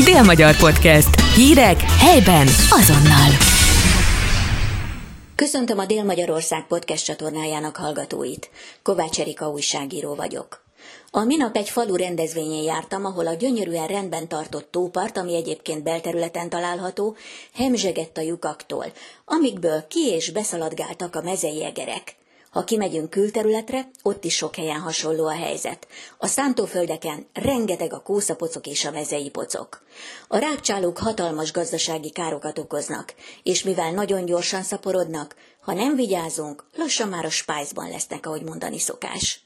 Dél-Magyar Podcast. Hírek helyben azonnal. Köszöntöm a Dél-Magyarország podcast csatornájának hallgatóit. Kovács Erika újságíró vagyok. A minap egy falu rendezvényén jártam, ahol a gyönyörűen rendben tartott tópart, ami egyébként belterületen található, hemzsegett a lyukaktól, amikből ki és beszaladgáltak a mezei egerek. Ha kimegyünk külterületre, ott is sok helyen hasonló a helyzet. A szántóföldeken rengeteg a kószapocok és a mezei pocok. A rákcsálók hatalmas gazdasági károkat okoznak, és mivel nagyon gyorsan szaporodnak, ha nem vigyázunk, lassan már a spájzban lesznek, ahogy mondani szokás.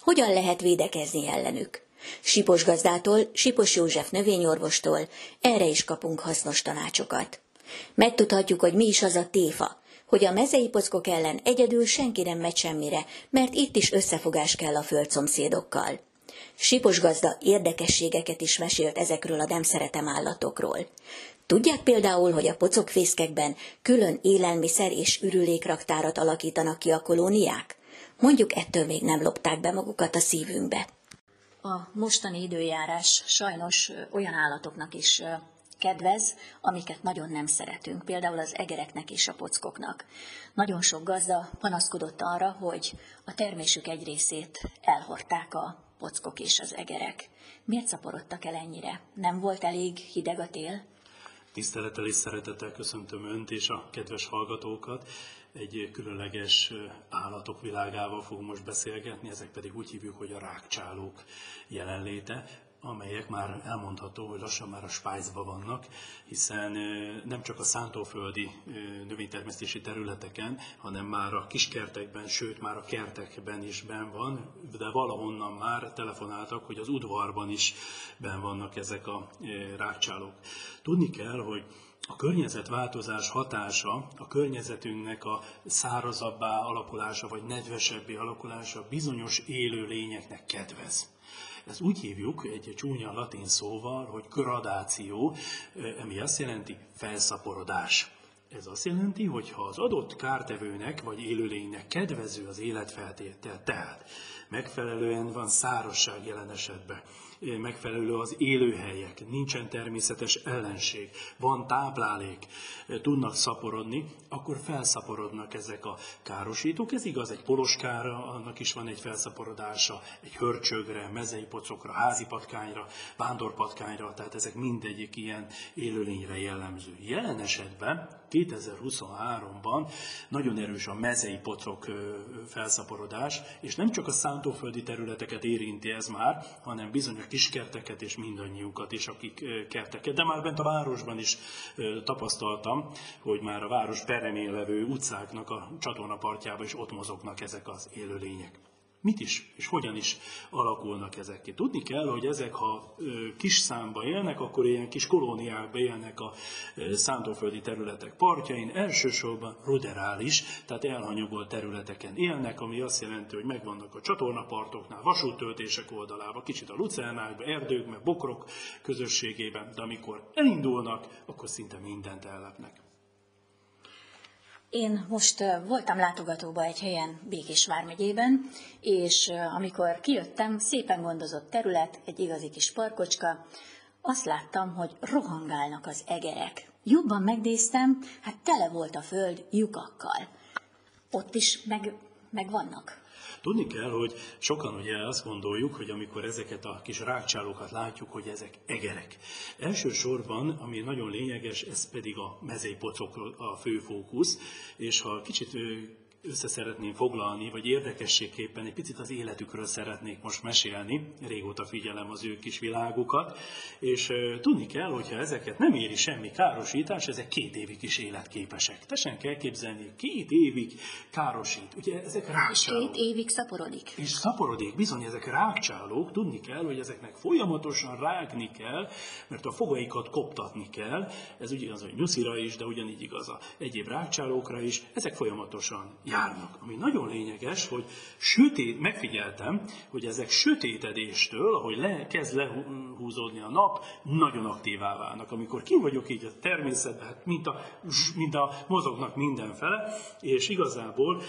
Hogyan lehet védekezni ellenük? Sipos gazdától, Sipos József növényorvostól erre is kapunk hasznos tanácsokat. Megtudhatjuk, hogy mi is az a téfa, hogy a mezei pockok ellen egyedül senki nem megy semmire, mert itt is összefogás kell a földszomszédokkal. Sipos gazda érdekességeket is mesélt ezekről a nem szeretem állatokról. Tudják például, hogy a pocokfészkekben külön élelmiszer és ürülékraktárat alakítanak ki a kolóniák? Mondjuk ettől még nem lopták be magukat a szívünkbe. A mostani időjárás sajnos olyan állatoknak is kedvez, amiket nagyon nem szeretünk, például az egereknek és a pockoknak. Nagyon sok gazda panaszkodott arra, hogy a termésük egy részét elhordták a pockok és az egerek. Miért szaporodtak el ennyire? Nem volt elég hideg a tél? Tisztelettel és szeretettel köszöntöm Önt és a kedves hallgatókat. Egy különleges állatok világával fogunk most beszélgetni, ezek pedig úgy hívjuk, hogy a rákcsálók jelenléte amelyek már elmondható, hogy lassan már a Spájzban vannak, hiszen nem csak a szántóföldi növénytermesztési területeken, hanem már a kiskertekben, sőt már a kertekben is ben van, de valahonnan már telefonáltak, hogy az udvarban is ben vannak ezek a rákcsálók. Tudni kell, hogy a környezetváltozás hatása, a környezetünknek a szárazabbá alakulása, vagy nedvesebbé alakulása bizonyos élőlényeknek kedvez. Ezt úgy hívjuk egy csúnya latin szóval, hogy gradáció, ami azt jelenti felszaporodás. Ez azt jelenti, hogy ha az adott kártevőnek vagy élőlénynek kedvező az életfeltétel, tehát megfelelően van szárasság jelen esetben, megfelelő az élőhelyek, nincsen természetes ellenség, van táplálék, tudnak szaporodni, akkor felszaporodnak ezek a károsítók. Ez igaz egy poloskára, annak is van egy felszaporodása, egy hörcsögre, mezei pocokra, házi patkányra, vándorpatkányra, tehát ezek mindegyik ilyen élőlényre jellemző. Jelen esetben 2023-ban nagyon erős a mezei potrok felszaporodás, és nem csak a szántóföldi területeket érinti ez már, hanem bizony a kiskerteket és mindannyiukat is, akik kerteket. De már bent a városban is tapasztaltam, hogy már a város peremén levő utcáknak a csatornapartjában is ott mozognak ezek az élőlények mit is és hogyan is alakulnak ezek ki. Tudni kell, hogy ezek, ha kis számba élnek, akkor ilyen kis kolóniákba élnek a szántóföldi területek partjain, elsősorban ruderális, tehát elhanyagolt területeken élnek, ami azt jelenti, hogy megvannak a csatornapartoknál, vasúttöltések oldalában, kicsit a lucernákban, erdőkben, bokrok közösségében, de amikor elindulnak, akkor szinte mindent ellepnek. Én most voltam látogatóba egy helyen Békés vármegyében, és amikor kijöttem, szépen gondozott terület, egy igazi kis parkocska, azt láttam, hogy rohangálnak az egerek. Jobban megnéztem, hát tele volt a föld lyukakkal. Ott is meg, meg vannak. Tudni kell, hogy sokan ugye azt gondoljuk, hogy amikor ezeket a kis rákcsálókat látjuk, hogy ezek egerek. Elsősorban, ami nagyon lényeges, ez pedig a mezőpocok a fő fókusz, és ha kicsit össze szeretném foglalni, vagy érdekességképpen egy picit az életükről szeretnék most mesélni, régóta figyelem az ő kis világukat, és tudni kell, hogyha ezeket nem éri semmi károsítás, ezek két évig is életképesek. Tesen kell képzelni, két évig károsít. Ugye ezek rákcsálók. Két évig szaporodik. És szaporodik, bizony ezek rákcsálók, tudni kell, hogy ezeknek folyamatosan rágni kell, mert a fogaikat koptatni kell. Ez úgy igaz, hogy nyuszira is, de ugyanígy igaz a egyéb rákcsálókra is. Ezek folyamatosan járnak. Ami nagyon lényeges, hogy sötét, megfigyeltem, hogy ezek sötétedéstől, ahogy le, kezd lehúzódni a nap, nagyon aktívá válnak. Amikor kim vagyok így a természetben, hát mint a, mint a mozognak mindenfele, és igazából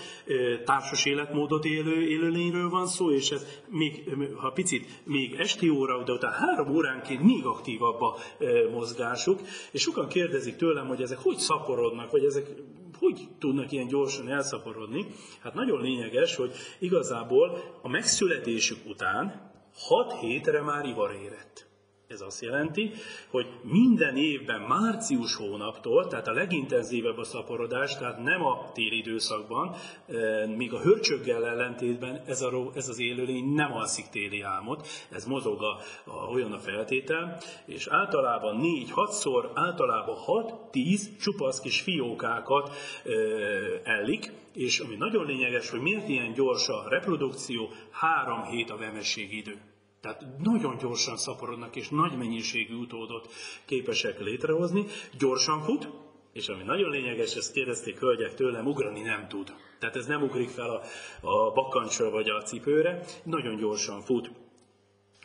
társas életmódot élő élőlényről van szó, és ez még, ha picit még esti óra, de utána három óránként még aktívabb a mozgásuk, és sokan kérdezik tőlem, hogy ezek hogy szaporodnak, vagy ezek hogy tudnak ilyen gyorsan elszaporodni? Hát nagyon lényeges, hogy igazából a megszületésük után 6 hétre már ivar érett. Ez azt jelenti, hogy minden évben március hónaptól, tehát a legintenzívebb a szaporodás, tehát nem a téli időszakban, eh, míg a hörcsöggel ellentétben ez, a, ez az élőlény nem alszik téli álmot, ez mozog a, a, olyan a feltétel, és általában 4-6-szor, általában 6-10 csupasz kis fiókákat e, ellik, és ami nagyon lényeges, hogy miért ilyen gyors a reprodukció, három hét a idő. Tehát nagyon gyorsan szaporodnak, és nagy mennyiségű utódot képesek létrehozni. Gyorsan fut, és ami nagyon lényeges, ezt kérdezték hölgyek tőlem, ugrani nem tud. Tehát ez nem ugrik fel a, a bakancsra vagy a cipőre, nagyon gyorsan fut.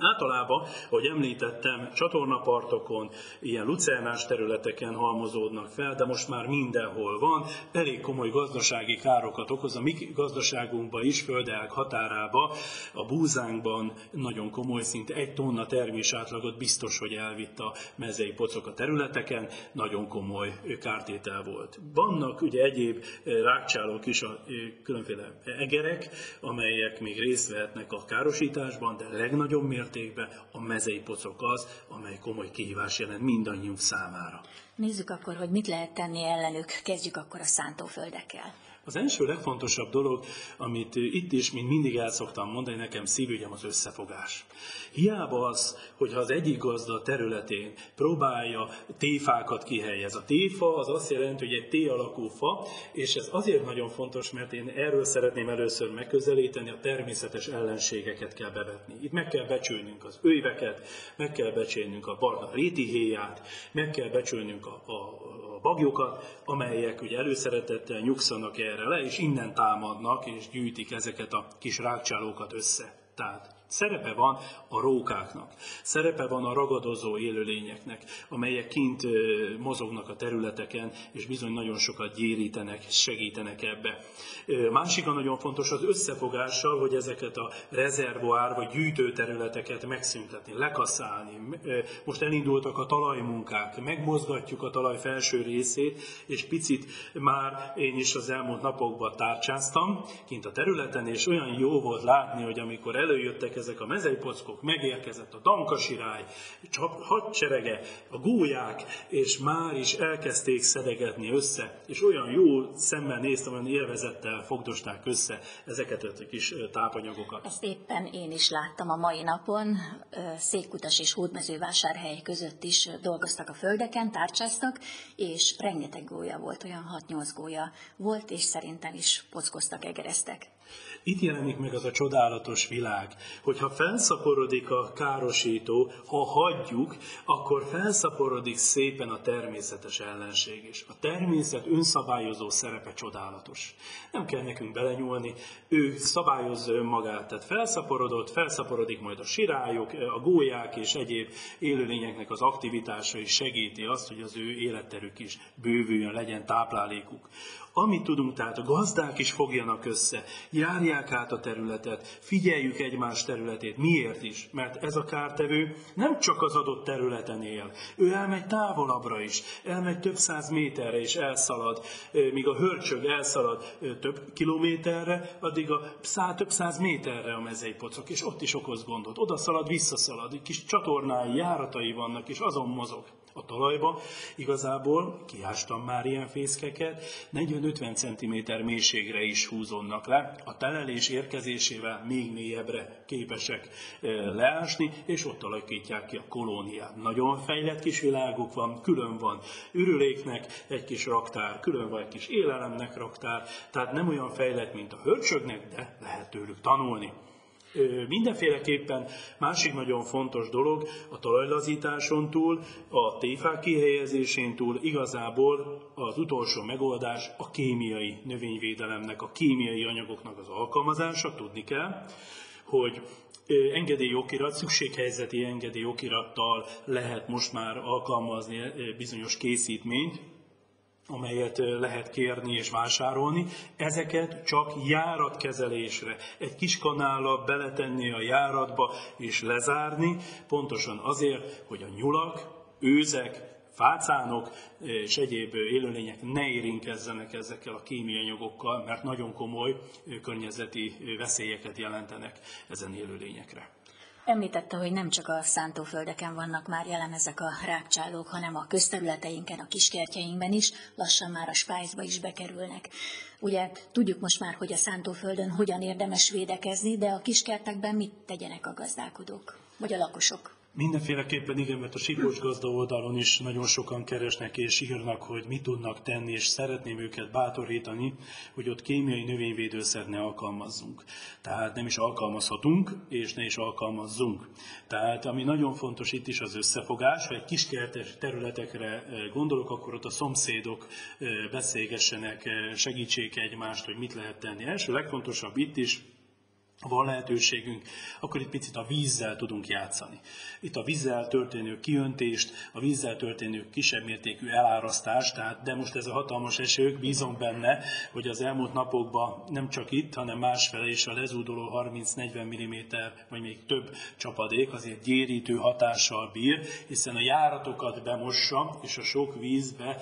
Általában, ahogy említettem, csatornapartokon, ilyen lucernás területeken halmozódnak fel, de most már mindenhol van. Elég komoly gazdasági károkat okoz. A mi gazdaságunkban is, földeák határába, a búzánkban nagyon komoly, szinte egy tonna termés átlagot biztos, hogy elvitt a mezei pocok a területeken, nagyon komoly kártétel volt. Vannak ugye egyéb rákcsálók is, a különféle egerek, amelyek még részt vehetnek a károsításban, de legnagyobb mértékben mértékben a mezei pocok az, amely komoly kihívás jelent mindannyiunk számára. Nézzük akkor, hogy mit lehet tenni ellenük. Kezdjük akkor a szántóföldekkel. Az első legfontosabb dolog, amit itt is, mint mindig el szoktam mondani, nekem szívügyem az összefogás. Hiába az, hogyha az egyik gazda területén próbálja téfákat kihelyez. A téfa az azt jelenti, hogy egy T alakú fa, és ez azért nagyon fontos, mert én erről szeretném először megközelíteni, a természetes ellenségeket kell bevetni. Itt meg kell becsülnünk az őveket, meg kell becsülnünk a barna rétihéját, meg kell becsülnünk a, a, bagyokat, amelyek ugye előszeretettel nyugszanak erre le, és innen támadnak, és gyűjtik ezeket a kis rákcsálókat össze. Tehát Szerepe van a rókáknak, szerepe van a ragadozó élőlényeknek, amelyek kint mozognak a területeken, és bizony nagyon sokat gyérítenek, segítenek ebbe. Másik a nagyon fontos az összefogással, hogy ezeket a rezervoár vagy gyűjtőterületeket megszüntetni, lekaszálni. Most elindultak a talajmunkák, megmozgatjuk a talaj felső részét, és picit már én is az elmúlt napokban tárcsáztam kint a területen, és olyan jó volt látni, hogy amikor előjöttek ezek a mezeipockok, megérkezett a dankasirály, hadserege, a gólyák, és már is elkezdték szedegetni össze, és olyan jó szemmel néztem, olyan élvezettel fogdosták össze ezeket a kis tápanyagokat. Ezt éppen én is láttam a mai napon. Székkutas és Hódmezővásárhely között is dolgoztak a földeken, tárcsáztak, és rengeteg gólya volt, olyan 6-8 gólya volt, és szerintem is pockoztak, egereztek. Itt jelenik meg az a csodálatos világ, hogyha felszaporodik a károsító, ha hagyjuk, akkor felszaporodik szépen a természetes ellenség is. A természet önszabályozó szerepe csodálatos. Nem kell nekünk belenyúlni, ő szabályozza önmagát, tehát felszaporodott, felszaporodik majd a sirályok, a gólyák és egyéb élőlényeknek az aktivitása is segíti azt, hogy az ő életterük is bővüljön, legyen táplálékuk. Amit tudunk, tehát a gazdák is fogjanak össze, járják át a területet, figyeljük egymás területét. Miért is? Mert ez a kártevő nem csak az adott területen él, ő elmegy távolabbra is, elmegy több száz méterre és elszalad, míg a hörcsög elszalad több kilométerre, addig a szá, több száz méterre a mezei pocok, és ott is okoz gondot. Oda szalad, visszaszalad, kis csatornái, járatai vannak, és azon mozog a talajba. Igazából kiástam már ilyen fészkeket, 40-50 cm mélységre is húzódnak le. A telelés érkezésével még mélyebbre képesek leásni, és ott alakítják ki a kolóniát. Nagyon fejlett kis világuk van, külön van ürüléknek egy kis raktár, külön van egy kis élelemnek raktár, tehát nem olyan fejlett, mint a hörcsögnek, de lehet tőlük tanulni. Mindenféleképpen másik nagyon fontos dolog a talajlazításon túl, a téfák kihelyezésén túl igazából az utolsó megoldás a kémiai növényvédelemnek, a kémiai anyagoknak az alkalmazása, tudni kell, hogy engedélyokirat, szükséghelyzeti engedélyokirattal lehet most már alkalmazni bizonyos készítményt, amelyet lehet kérni és vásárolni, ezeket csak járatkezelésre, egy kis kanállal beletenni a járatba és lezárni, pontosan azért, hogy a nyulak, őzek, fácánok és egyéb élőlények ne érintkezzenek ezekkel a kémiai anyagokkal, mert nagyon komoly környezeti veszélyeket jelentenek ezen élőlényekre. Említette, hogy nem csak a szántóföldeken vannak már jelen ezek a rákcsálók, hanem a közterületeinken, a kiskertjeinkben is, lassan már a spájzba is bekerülnek. Ugye tudjuk most már, hogy a szántóföldön hogyan érdemes védekezni, de a kiskertekben mit tegyenek a gazdálkodók, vagy a lakosok? Mindenféleképpen igen, mert a Sipos gazda oldalon is nagyon sokan keresnek és írnak, hogy mit tudnak tenni, és szeretném őket bátorítani, hogy ott kémiai növényvédőszer ne alkalmazzunk. Tehát nem is alkalmazhatunk, és ne is alkalmazzunk. Tehát ami nagyon fontos itt is az összefogás, ha egy kiskertes területekre eh, gondolok, akkor ott a szomszédok eh, beszélgessenek, eh, segítsék egymást, hogy mit lehet tenni. Első legfontosabb itt is, van lehetőségünk, akkor itt picit a vízzel tudunk játszani. Itt a vízzel történő kiöntést, a vízzel történő kisebb mértékű elárasztást, tehát, de most ez a hatalmas esők, bízom benne, hogy az elmúlt napokban nem csak itt, hanem másfele is a lezúduló 30-40 mm, vagy még több csapadék azért gyérítő hatással bír, hiszen a járatokat bemossa, és a sok vízbe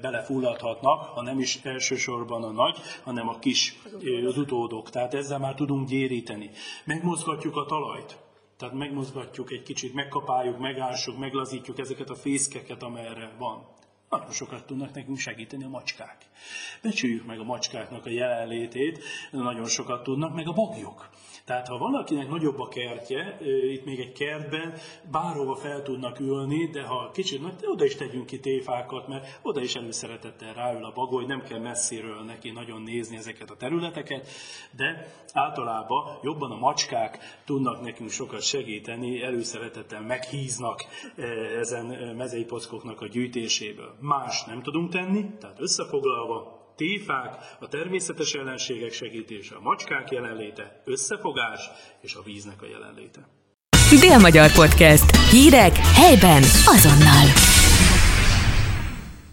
belefulladhatnak, ha nem is elsősorban a nagy, hanem a kis, az utódok. Tehát ezzel már tudunk gyéríteni segíteni. Megmozgatjuk a talajt, tehát megmozgatjuk egy kicsit, megkapáljuk, megássuk, meglazítjuk ezeket a fészkeket, amelyre van. Nagyon sokat tudnak nekünk segíteni a macskák. Becsüljük meg a macskáknak a jelenlétét, nagyon sokat tudnak, meg a bagyok. Tehát ha valakinek nagyobb a kertje, itt még egy kertben, bárhova fel tudnak ülni, de ha kicsit nagy, oda is tegyünk ki téfákat, mert oda is előszeretettel ráül a bagoly, nem kell messziről neki nagyon nézni ezeket a területeket, de általában jobban a macskák tudnak nekünk sokat segíteni, előszeretettel meghíznak ezen mezei a gyűjtéséből. Más nem tudunk tenni, tehát összefoglalva, téfák, a természetes ellenségek segítése, a macskák jelenléte, összefogás és a víznek a jelenléte. Dél-Magyar Podcast. Hírek helyben azonnal.